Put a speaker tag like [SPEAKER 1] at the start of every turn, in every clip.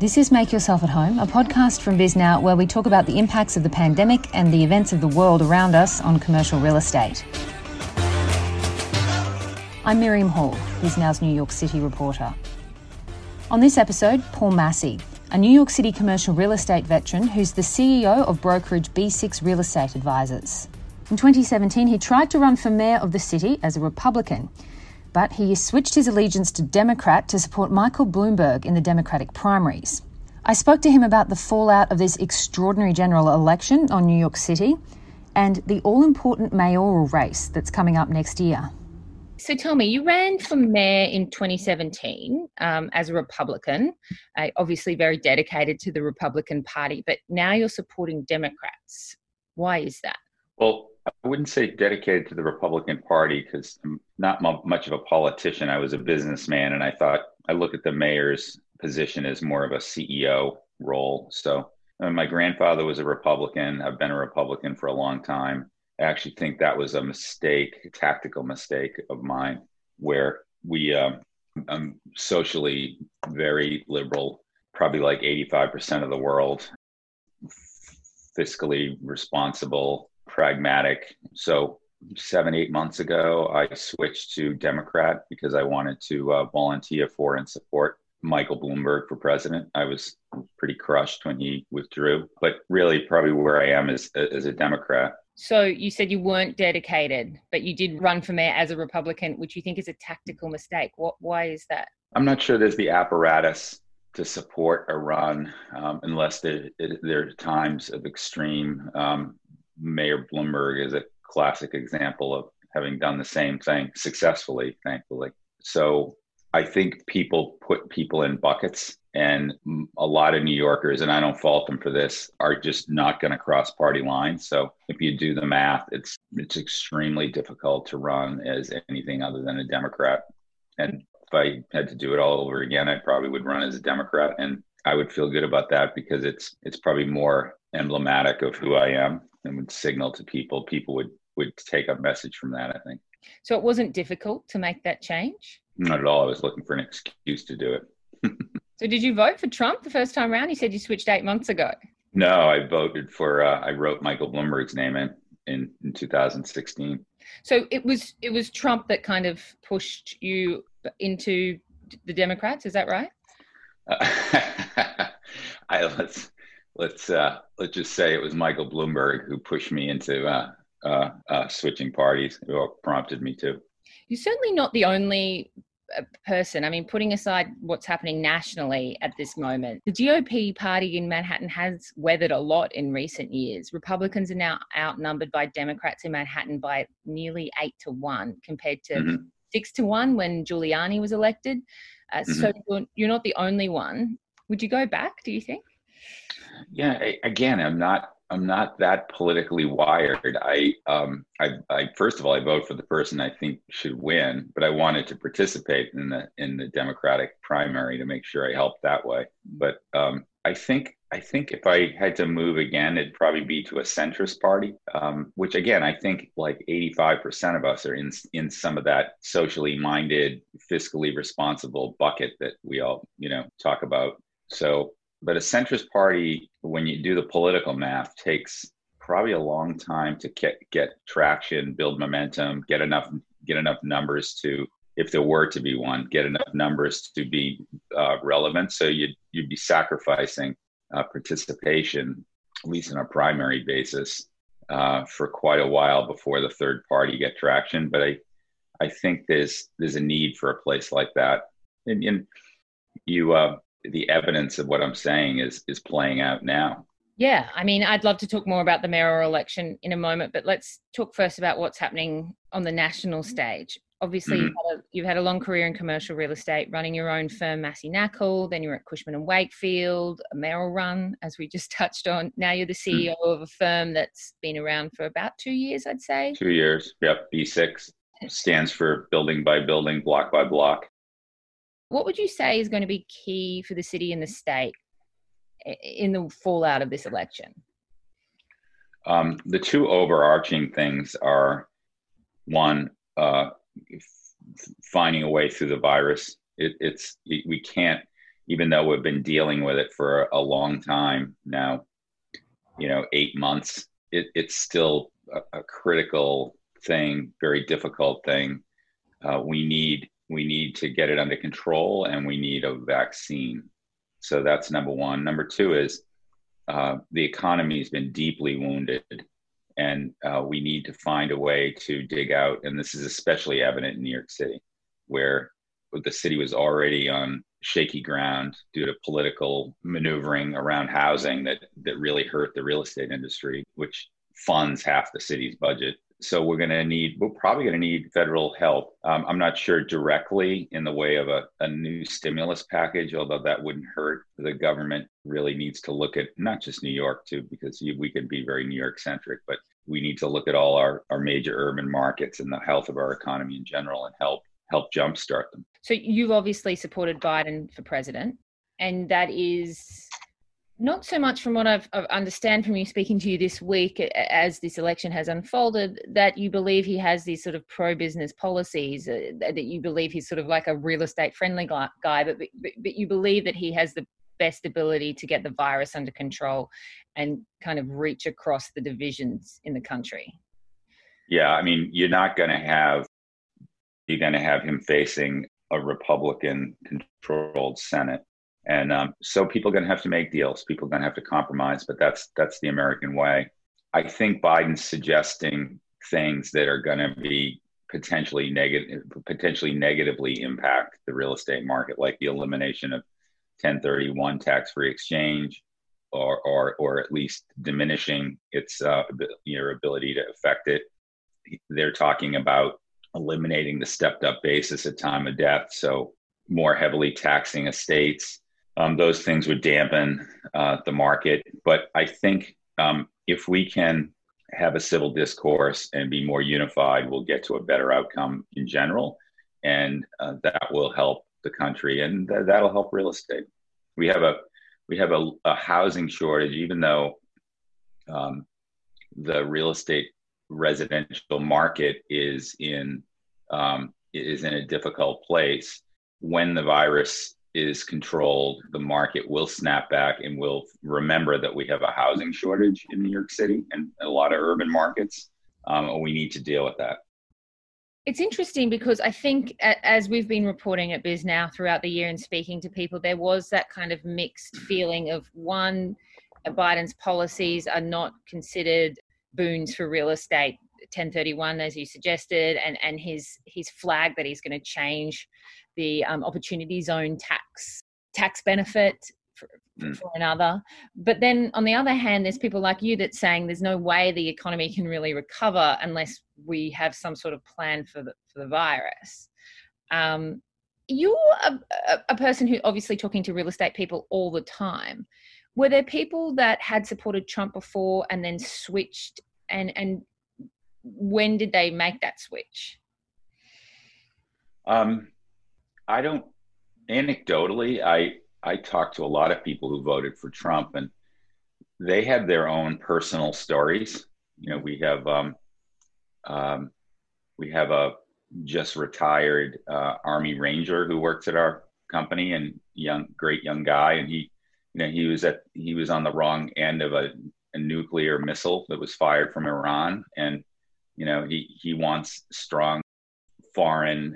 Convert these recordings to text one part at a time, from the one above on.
[SPEAKER 1] This is Make Yourself at Home, a podcast from Bisnow where we talk about the impacts of the pandemic and the events of the world around us on commercial real estate. I'm Miriam Hall, Bisnow's New York City reporter. On this episode, Paul Massey, a New York City commercial real estate veteran who's the CEO of brokerage B6 Real Estate Advisors. In 2017, he tried to run for mayor of the city as a Republican but he switched his allegiance to Democrat to support Michael Bloomberg in the Democratic primaries. I spoke to him about the fallout of this extraordinary general election on New York City and the all important mayoral race that's coming up next year.
[SPEAKER 2] So tell me, you ran for mayor in 2017 um, as a Republican, uh, obviously very dedicated to the Republican Party, but now you're supporting Democrats. Why is that?
[SPEAKER 3] Well, I wouldn't say dedicated to the Republican Party because I'm not much of a politician. I was a businessman, and I thought I look at the mayor's position as more of a CEO role. So my grandfather was a Republican. I've been a Republican for a long time. I actually think that was a mistake, a tactical mistake of mine, where we, uh, I'm socially very liberal, probably like 85% of the world, fiscally responsible, pragmatic. So seven, eight months ago, I switched to Democrat because I wanted to uh, volunteer for and support Michael Bloomberg for president. I was pretty crushed when he withdrew, but really, probably where I am is as a Democrat.
[SPEAKER 2] So you said you weren't dedicated, but you did run for mayor as a Republican, which you think is a tactical mistake. What? Why is that?
[SPEAKER 3] I'm not sure there's the apparatus to support a run um, unless there, there are times of extreme um, Mayor Bloomberg is a classic example of having done the same thing successfully, thankfully. So I think people put people in buckets, and a lot of New Yorkers, and I don't fault them for this, are just not going to cross party lines. So if you do the math, it's it's extremely difficult to run as anything other than a Democrat. And if I had to do it all over again, I probably would run as a Democrat, and I would feel good about that because it's it's probably more emblematic of who I am and would signal to people. People would would take a message from that. I think.
[SPEAKER 2] So it wasn't difficult to make that change.
[SPEAKER 3] Not at all. I was looking for an excuse to do it.
[SPEAKER 2] so did you vote for Trump the first time around? You said you switched eight months ago.
[SPEAKER 3] No, I voted for. Uh, I wrote Michael Bloomberg's name in, in in 2016.
[SPEAKER 2] So it was it was Trump that kind of pushed you into the Democrats. Is that right? Uh,
[SPEAKER 3] I let's let's uh, let's just say it was Michael Bloomberg who pushed me into uh, uh, uh switching parties, or prompted me to.
[SPEAKER 2] You're certainly not the only uh, person. I mean, putting aside what's happening nationally at this moment, the GOP party in Manhattan has weathered a lot in recent years. Republicans are now outnumbered by Democrats in Manhattan by nearly eight to one compared to mm-hmm. six to one when Giuliani was elected. Uh, mm-hmm. So you're, you're not the only one. Would you go back, do you think?
[SPEAKER 3] Yeah again i'm not i'm not that politically wired i um I, I first of all i vote for the person i think should win but i wanted to participate in the in the democratic primary to make sure i helped that way but um i think I think if I had to move again, it'd probably be to a centrist party, um, which again, I think like 85% of us are in, in some of that socially minded, fiscally responsible bucket that we all, you know, talk about. So but a centrist party, when you do the political math, takes probably a long time to get, get traction, build momentum, get enough get enough numbers to, if there were to be one, get enough numbers to be uh, relevant. So you'd you'd be sacrificing uh, participation, at least on a primary basis, uh, for quite a while before the third party get traction. But I I think there's there's a need for a place like that, and, and you uh, the evidence of what I'm saying is is playing out now.
[SPEAKER 2] Yeah, I mean, I'd love to talk more about the mayoral election in a moment, but let's talk first about what's happening on the national stage. Obviously, mm-hmm. you've, had a, you've, had a, long career in commercial real estate, running your own firm, Massey Knakal. Then you're at Cushman and Wakefield, a mayoral run, as we just touched on. Now you're the CEO mm-hmm. of a firm that's been around for about two years, I'd say.
[SPEAKER 3] Two years. Yep. B6 stands for building by building, block by block.
[SPEAKER 2] What would you say is going to be key for the city and the state in the fallout of this election?
[SPEAKER 3] Um, the two overarching things are one, uh, finding a way through the virus. It, it's we can't even though we've been dealing with it for a long time now, you know, eight months, it, it's still a, a, critical thing, very difficult thing. Uh, we need we need to get it under control, and we need a vaccine. So that's number one. Number two is uh, the economy has been deeply wounded, and uh, we need to find a way to dig out. And this is especially evident in New York City, where the city was already on shaky ground due to political maneuvering around housing that that really hurt the real estate industry, which funds half the city's budget. So we're going to need, we're probably going to need federal help. Um, I'm not sure directly in the way of a, a new stimulus package, although that wouldn't hurt. The government really needs to look at not just New York too, because we can be very New York centric, but we need to look at all our, our major urban markets and the health of our economy in general and help help jumpstart them.
[SPEAKER 2] So you've obviously supported Biden for president, and that is not so much from what I've, I've, understand from you speaking to you this week as this election has unfolded that you believe he has these sort of pro-business policies uh, that you believe he's sort of like a real estate friendly guy but, but but you believe that he has the best ability to get the virus under control and kind of reach across the divisions in the country?
[SPEAKER 3] Yeah i mean you're not going to have you're going to have him facing a republican controlled senate and um, so people are going to have to make deals. People are going to have to compromise, but that's that's the American way. I think Biden's suggesting things that are going to be potentially negative, potentially negatively impact the real estate market, like the elimination of 1031 tax-free exchange, or or or at least diminishing its uh, your ability to affect it. They're talking about eliminating the stepped-up basis at time of death, so more heavily taxing estates um, those things would dampen uh, the market. But I think um, if we can have a civil discourse and be more unified, we'll get to a better outcome in general, and uh, that will help the country, and th- that'll help real estate. We have a we have a, a housing shortage, even though um, the real estate residential market is in um, is in a difficult place. When the virus is controlled, the market will snap back and we'll remember that we have a housing shortage in New York City and a lot of urban markets. Um, we need to deal with that.
[SPEAKER 2] It's interesting because I think, as we've been reporting at Bisnow throughout the year and speaking to people, there was that kind of mixed feeling of one, Biden's policies are not considered boons for real estate 1031 as you suggested and and his his flag that he's going to change the um, opportunity zone tax tax benefit for, mm. for another. But then on the other hand, there's people like you that's saying there's no way the economy can really recover unless we have some sort of plan for the for the virus. Um, you're a, a, person who obviously talking to real estate people all the time. Were there people that had supported Trump before and then switched? And and when did they make that switch?
[SPEAKER 3] Um, I don't anecdotally, I I talked to a lot of people who voted for Trump, and they have their own personal stories. You know, we have um, um, we have a just retired uh, Army Ranger who works at our company, and young, great young guy, and he, you know, he was at he was on the wrong end of a, a nuclear missile that was fired from Iran, and you know, he he wants strong foreign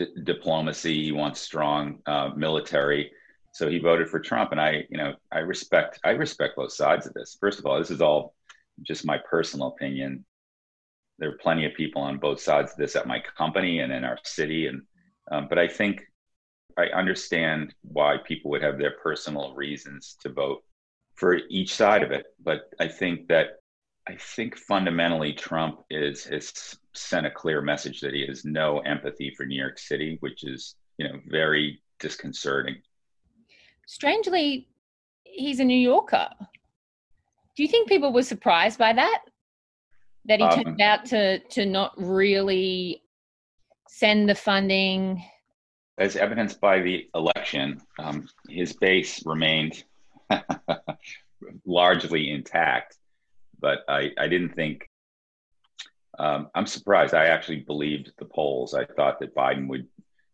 [SPEAKER 3] d- diplomacy. He wants strong uh, military. So he voted for Trump, and I, you know, I respect I respect both sides of this. First of all, this is all just my personal opinion. There are plenty of people on both sides of this at my company and in our city, and um, but I think I understand why people would have their personal reasons to vote for each side of it. But I think that I think fundamentally Trump is has sent a clear message that he has no empathy for New York City, which is you know very disconcerting.
[SPEAKER 2] Strangely, he's a New Yorker. Do you think people were surprised by that? That he um, turned out to to not really send the funding.
[SPEAKER 3] As evidenced by the election, um, his base remained largely intact but I, I didn't think. Um, I'm surprised. I actually believed the polls. I thought that Biden would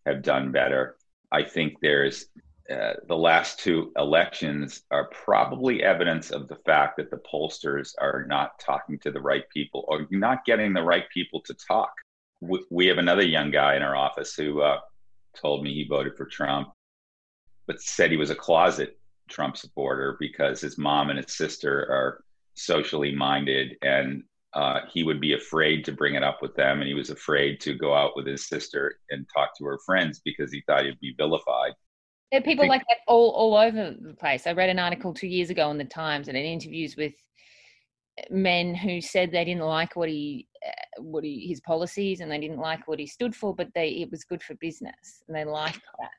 [SPEAKER 3] have done better. I think there's uh, the last two elections are probably evidence of the fact that the pollsters are not talking to the right people or not getting the right people to talk. We, we have another young guy in our office who uh, told me he voted for Trump, but said he was a closet Trump supporter because his mom and his sister are socially minded and uh, he would be afraid to bring it up with them and he was afraid to go out with his sister and talk to her friends because he thought he'd be vilified
[SPEAKER 2] there are people think, like that all, all over the place. I read an article two years ago in the Times and in interviews with men who said they didn't like what he uh, what he, his policies and they didn't like what he stood for, but they it was good for business and they liked that.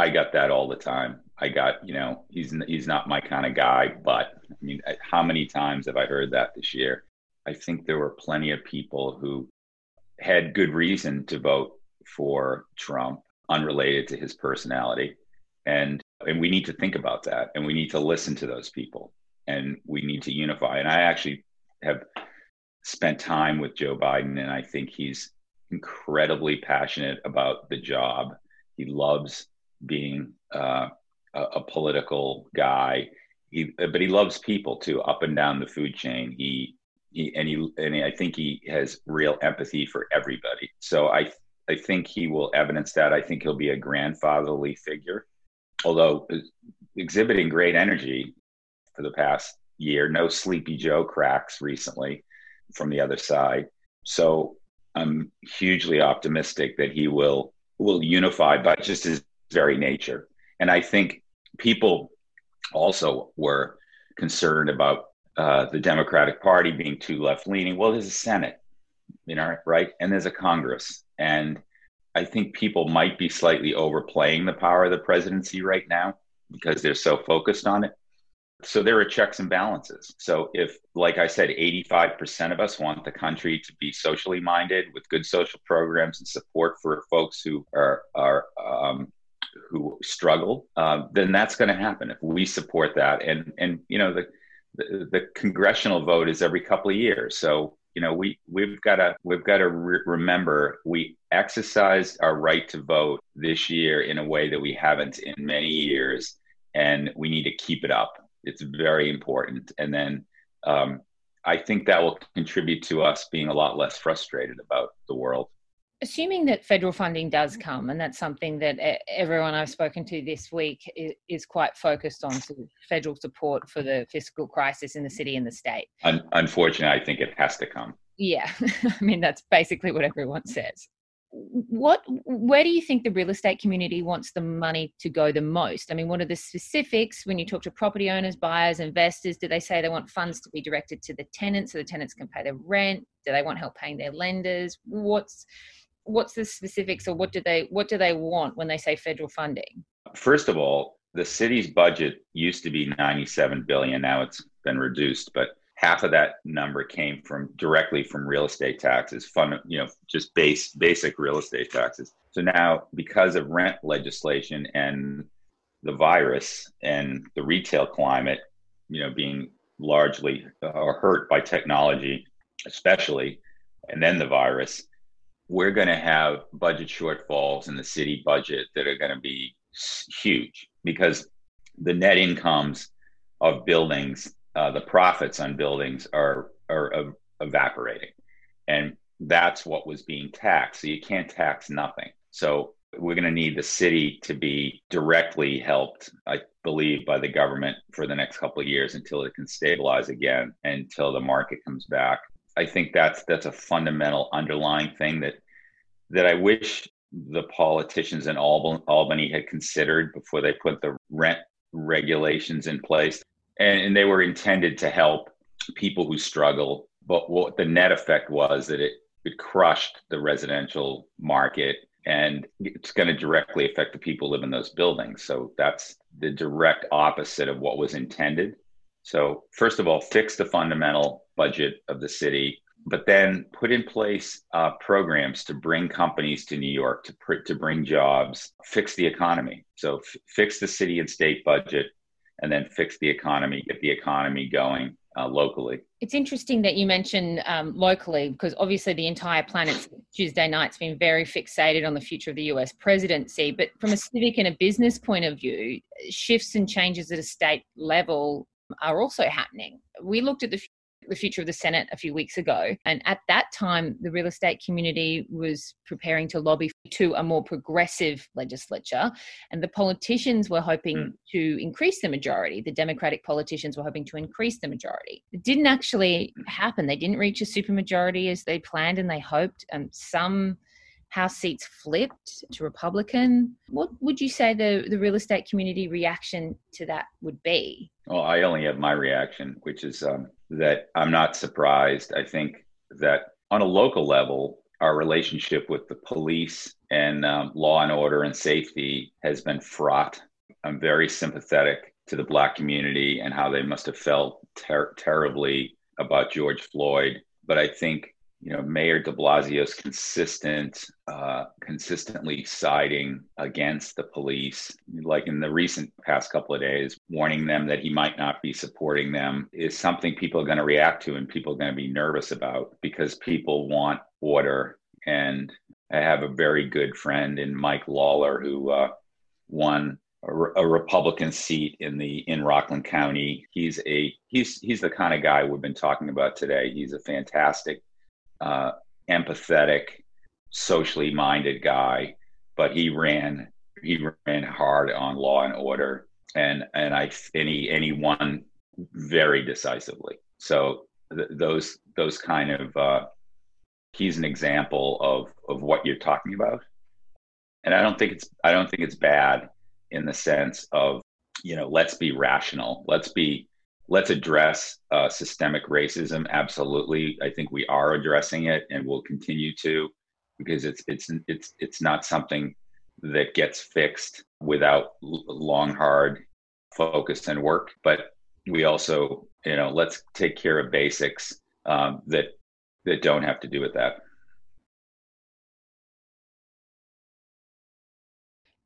[SPEAKER 3] I got that all the time. I got you know he's he's not my kind of guy, but I mean how many times have I heard that this year? I think there were plenty of people who had good reason to vote for Trump, unrelated to his personality and and we need to think about that and we need to listen to those people and we need to unify and i actually have spent time with joe biden and i think he's incredibly passionate about the job he loves being uh, a, a, political guy he, but he loves people too up and down the food chain he, he and he and i think he has real empathy for everybody so i i think he will evidence that i think he'll be a grandfatherly figure although exhibiting great energy for the past year. No Sleepy Joe cracks recently from the other side. So I'm hugely optimistic that he will will unify by just his very nature. And I think people also were concerned about uh, the Democratic Party being too left leaning. Well, there's a Senate, you know, right, and there's a Congress, and I think people might be slightly overplaying the power of the presidency right now because they're so focused on it. So there are checks and balances. So if, like I said, 85% of us want the country to be socially minded with good social programs and support for folks who are are um, who struggle, uh, then that's going to happen if we support that. And and you know the, the the congressional vote is every couple of years, so you know we we've got to we've got to re- remember we exercised our right to vote this year in a way that we haven't in many years and we need to keep it up. It's very important. And then um, i think that will contribute to us being a lot less frustrated about the world
[SPEAKER 2] assuming that federal funding does mm. come, and that's something that everyone I've spoken to this week is, quite focused on sort federal support for the fiscal crisis in the city and the state.
[SPEAKER 3] Un- unfortunately, I think it has to come.
[SPEAKER 2] Yeah, I mean that's basically what everyone says. What, where do you think the real estate community wants the money to go the most? I mean, what are the specifics when you talk to property owners, buyers, investors? Do they say they want funds to be directed to the tenants so the tenants can pay their rent? Do they want help paying their lenders? What's what's the specifics or what do they what do they want when they say federal funding?
[SPEAKER 3] First of all, the city's budget used to be 97 billion. Now it's been reduced, but half of that number came from directly from real estate taxes, fund, you know, just base basic real estate taxes. So now, because of rent legislation and the virus and the retail climate, you know, being largely uh, hurt by technology, especially, and then the virus, we're going to have budget shortfalls in the city budget that are going to be huge because the net incomes of buildings, uh, the profits on buildings are are uh, evaporating, and that's what was being taxed. So you can't tax nothing. So we're going to need the city to be directly helped, I believe, by the government for the next couple of years until it can stabilize again, until the market comes back. I think that's that's a fundamental underlying thing that that I wish the politicians in Albany had considered before they put the rent regulations in place. And, and they were intended to help people who struggle. But what the net effect was that it, it crushed the residential market and it's going to directly affect the people who live in those buildings. So that's the direct opposite of what was intended. So, first of all, fix the fundamental budget of the city, but then put in place uh, programs to bring companies to New York, to, pr- to bring jobs, fix the economy. So, f- fix the city and state budget, and then fix the economy, get the economy going. uh, locally.
[SPEAKER 2] It's interesting that you mention um, locally because obviously the entire planet Tuesday night's been very fixated on the future of the US presidency. But from a civic and a business point of view, shifts and changes at a state level are also happening. We looked at the the future of the Senate a few weeks ago. And at that time, the real estate community was preparing to lobby to a more progressive legislature. And the politicians were hoping mm. to increase the majority. The Democratic politicians were hoping to increase the majority. It didn't actually happen. They didn't reach a supermajority as they planned and they hoped. And some House seats flipped to Republican. What would you say the, the real estate community reaction to that would be?
[SPEAKER 3] Well, I only have my reaction, which is um, that I'm not surprised. I think that on a local level, our relationship with the police and um, law and order and safety has been fraught. I'm very sympathetic to the Black community and how they must have felt ter- terribly about George Floyd. But I think you know, Mayor De Blasio's consistent, uh, consistently siding against the police, like in the recent past couple of days, warning them that he might not be supporting them, is something people are going to react to and people are going to be nervous about because people want order. And I have a very good friend in Mike Lawler who uh, won a, a Republican seat in the in Rockland County. He's a he's he's the kind of guy we've been talking about today. He's a fantastic uh, empathetic, socially minded guy, but he ran he ran hard on law and order, and and I and he and he won very decisively. So th- those those kind of uh, he's an example of of what you're talking about, and I don't think it's I don't think it's bad in the sense of you know let's be rational, let's be let's address uh, systemic racism. Absolutely, I think we are addressing it, and we'll continue to, because it's it's it's it's not something that gets fixed without long, hard focus and work. But we also, you know, let's take care of basics um, that that don't have to do with that.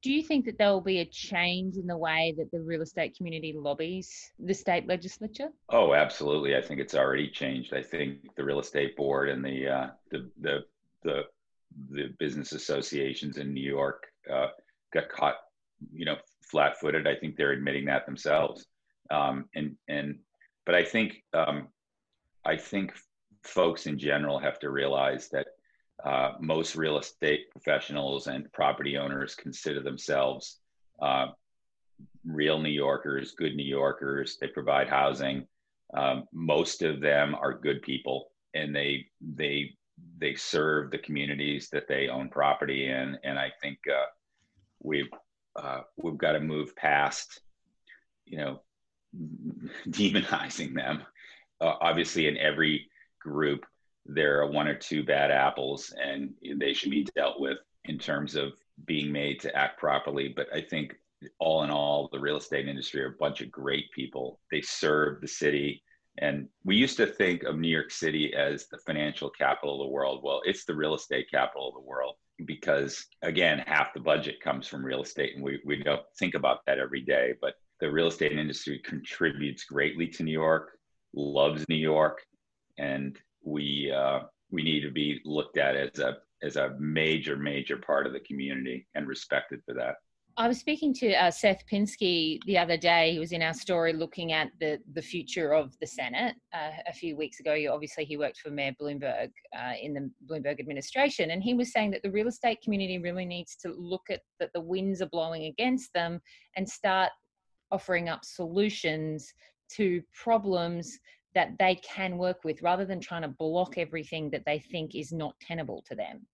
[SPEAKER 2] Do you think that there will be a change in the way that the real estate community lobbies the state legislature?
[SPEAKER 3] Oh, absolutely. I think it's already changed. I think the real estate board and the uh, the, the the the business associations in New York uh, got caught, you know, flat-footed. I think they're admitting that themselves. Um, and and but I think um, I think folks in general have to realize that uh, most real estate professionals and property owners consider themselves uh, real New Yorkers, good New Yorkers. They provide housing. Um, most of them are good people, and they they they serve the communities that they own property in. And I think uh, we've uh, we've got to move past, you know, demonizing them. Uh, obviously, in every group, there are one or two bad apples and they should be dealt with in terms of being made to act properly. But I think all in all, the real estate industry are a bunch of great people. They serve the city. And we used to think of New York City as the financial capital of the world. Well, it's the real estate capital of the world because, again, half the budget comes from real estate. And we, we don't think about that every day. But the real estate industry contributes greatly to New York, loves New York. And we uh, we need to be looked at as a as a major major part of the community and respected for that.
[SPEAKER 2] I was speaking to uh, Seth Pinsky the other day. He was in our story looking at the the future of the Senate uh, a few weeks ago. Obviously, he worked for Mayor Bloomberg uh, in the Bloomberg administration, and he was saying that the real estate community really needs to look at that the winds are blowing against them and start offering up solutions to problems that they can work with rather than trying to block everything that they think is not tenable to them.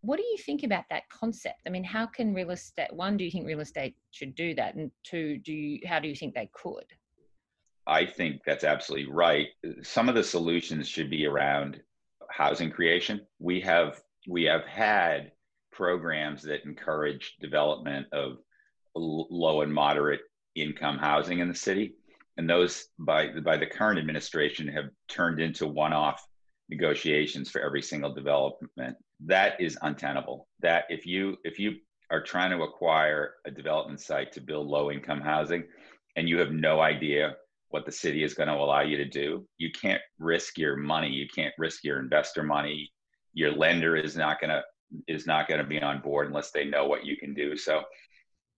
[SPEAKER 2] What do you think about that concept? I mean, how can real estate one, do you think real estate should do that? And two, do you how do you think they could?
[SPEAKER 3] I think that's absolutely right. Some of the solutions should be around housing creation. We have we have had programs that encourage development of low and moderate income housing in the city and those by by the current administration have turned into one-off negotiations for every single development that is untenable that if you if you are trying to acquire a development site to build low income housing and you have no idea what the city is going to allow you to do. You can't risk your money. You can't risk your investor money. Your lender is not going to is not going to be on board unless they know what you can do. So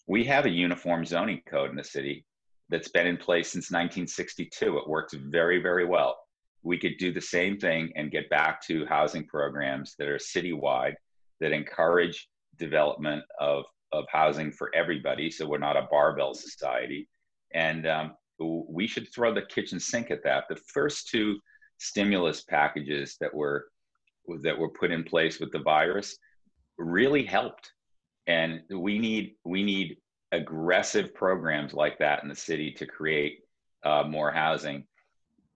[SPEAKER 3] we have a uniform zoning code in the city that's been in place since 1962. It works very, very well. We could do the same thing and get back to housing programs that are citywide that encourage development of, of housing for everybody. So we're not a barbell society. And um, we should throw the kitchen sink at that. The first two stimulus packages that were that were put in place with the virus really helped and we need we need aggressive programs like that in the city to create uh, more housing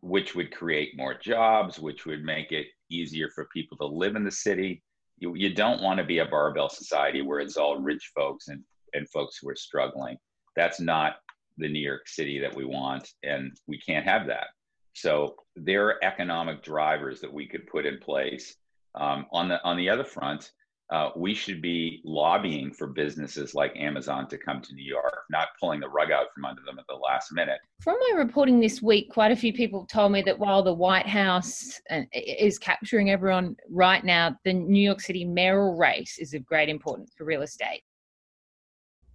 [SPEAKER 3] which would create more jobs which would make it easier for people to live in the city. You, you don't want to be a barbell society where it's all rich folks and, and folks who are struggling. That's not the new york city that we want and we can't have that. So there are economic drivers that we could put in place. Um, on the on the other front uh, we should be lobbying for businesses like Amazon to come to New York, not pulling the rug out from under them at the last minute.
[SPEAKER 2] From my reporting this week, quite a few people told me that while the White House uh, is capturing everyone right now, the New York City mayoral race is of great importance for real estate.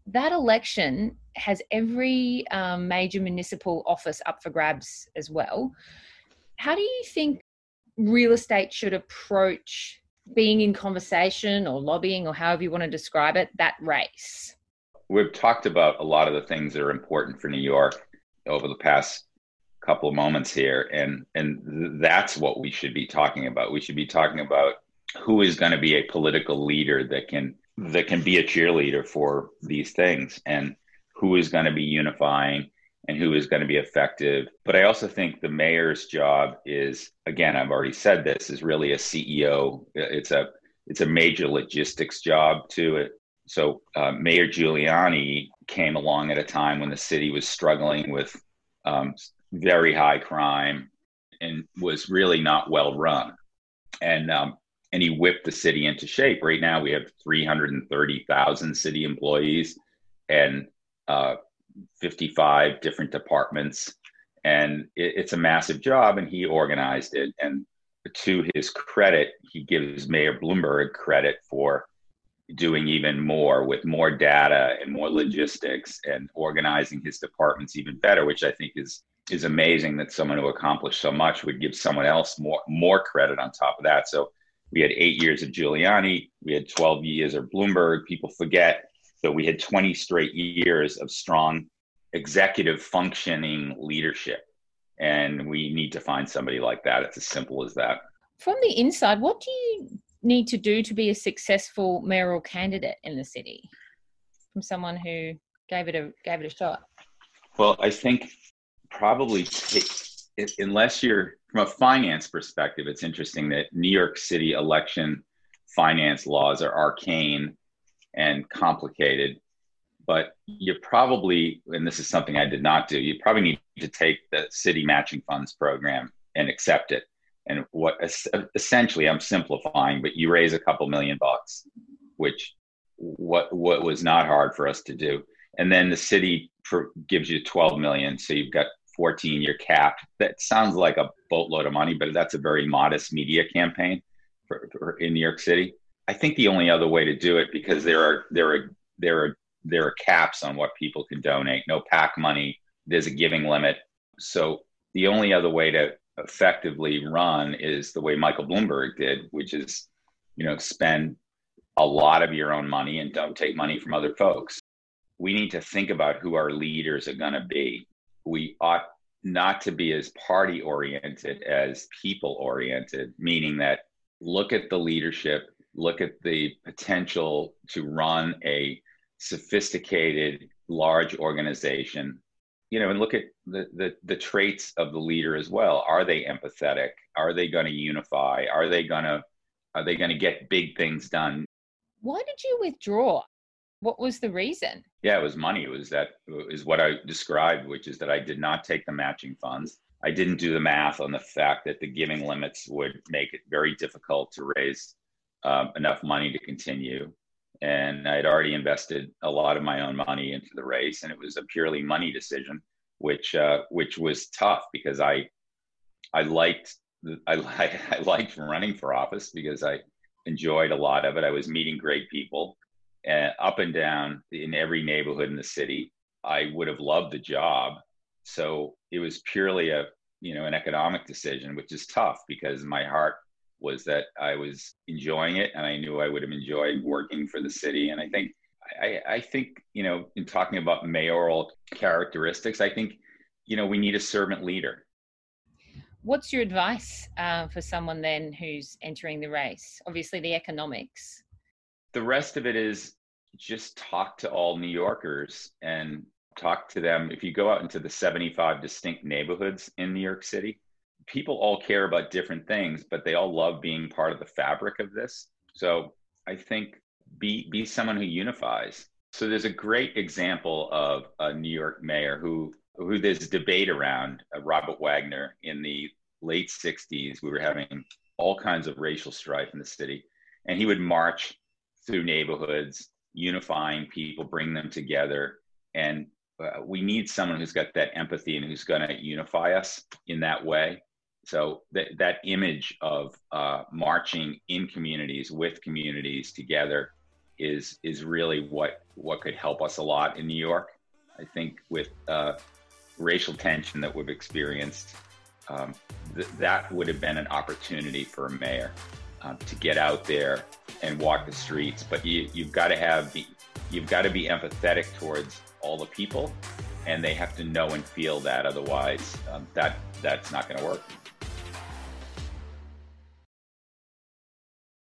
[SPEAKER 2] That election has every um, major municipal office up for grabs as well. How do you think real estate should approach being in conversation or lobbying or however you want to describe it, that race?
[SPEAKER 3] We've talked about a lot of the things that are important for New York over the past couple of moments here and and that's what we should be talking about. We should be talking about who is going to be a political leader that can that can be a cheerleader for these things and who is going to be unifying and who is going to be effective. But I also think the mayor's job is, again, I've already said this, is really a CEO. It's a it's a major logistics job to it. So uh, Mayor Giuliani came along at a time when the city was struggling with um, very high crime and was really not well run, and um, and he whipped the city into shape. Right now, we have three hundred and thirty thousand city employees, and uh, 55 different departments. And it, it's a massive job and he organized it. And to his credit he gives mayor bloomberg credit for doing even more with more data and more logistics and organizing his departments even better which i think is is amazing that someone who accomplished so much would give someone else more more credit on top of that. So we had eight years of giuliani we had 12 years of bloomberg. People forget so we had 20 straight years of strong executive functioning leadership. And we need to find somebody like that. It's as simple as that.
[SPEAKER 2] From the inside, what do you need to do to be a successful mayoral candidate in the city? From someone who gave it a gave it a shot.
[SPEAKER 3] Well, I think probably take, unless you're from a finance perspective, it's interesting that New York City election finance laws are arcane and complicated. But you probably, and this is something I did not do, you probably need to take the city matching funds program and accept it. And what essentially, I'm simplifying, but you raise a couple million bucks, which what what was not hard for us to do. And then the city gives you 12 million, so you've got 14. You're capped. That sounds like a boatload of money, but that's a very modest media campaign for, for in New York City. I think the only other way to do it because there are there are there are there are caps on what people can donate. No PAC money. There's a giving limit. So the only other way to effectively run is the way Michael Bloomberg did, which is, you know, spend a lot of your own money and don't take money from other folks. We need to think about who our leaders are going to be. We ought not to be as party oriented as people oriented, meaning that look at the leadership look at the potential to run a sophisticated, large organization, you know, and look at the, the, the traits of the leader as well. Are they empathetic? Are they going to unify? Are they going to are they going to get big things done?
[SPEAKER 2] Why did you withdraw? What was the reason?
[SPEAKER 3] Yeah, it was money. It was that is what I described, which is that I did not take the matching funds. I didn't do the math on the fact that the giving limits would make it very difficult to raise um, enough money to continue. And I had already invested a lot of my own money into the race, and it was a purely money decision. which uh, which was tough because I I liked I, I liked running for office because I enjoyed a lot of it. I was meeting great people up and down in every neighborhood in the city. I would have loved the job. So it was purely a, you know, an economic decision, which is tough because my heart was that I was enjoying it and I knew I would have enjoyed working for the city. And I think, I, I think, you know, in talking about mayoral characteristics, I think, you know, we need a servant leader
[SPEAKER 2] what's your advice uh, for someone then who's entering the race? Obviously, the economics.
[SPEAKER 3] The rest of it is just talk to all New Yorkers and talk to them. If you go out into the 75 distinct neighborhoods in New York City, people all care about different things, but they all love being part of the fabric of this. So I think be be someone who unifies. So there's a great example of a New York mayor who who there's debate around uh, Robert Wagner in the late 60s. We were having all kinds of racial strife in the city, and he would march through neighborhoods, unifying people, bring them together. And uh, we need someone who's got that empathy and who's going to unify us in that way. So that that image of uh, marching in communities with communities together is is really what what could help us a lot in New York. I think with uh, racial tension that we've experienced, um, th- that would have been an opportunity for a mayor um, to get out there and walk the streets. But you, you've got to have the, you've got to be empathetic towards all the people, and they have to know and feel that. Otherwise, um, that that's not going to work.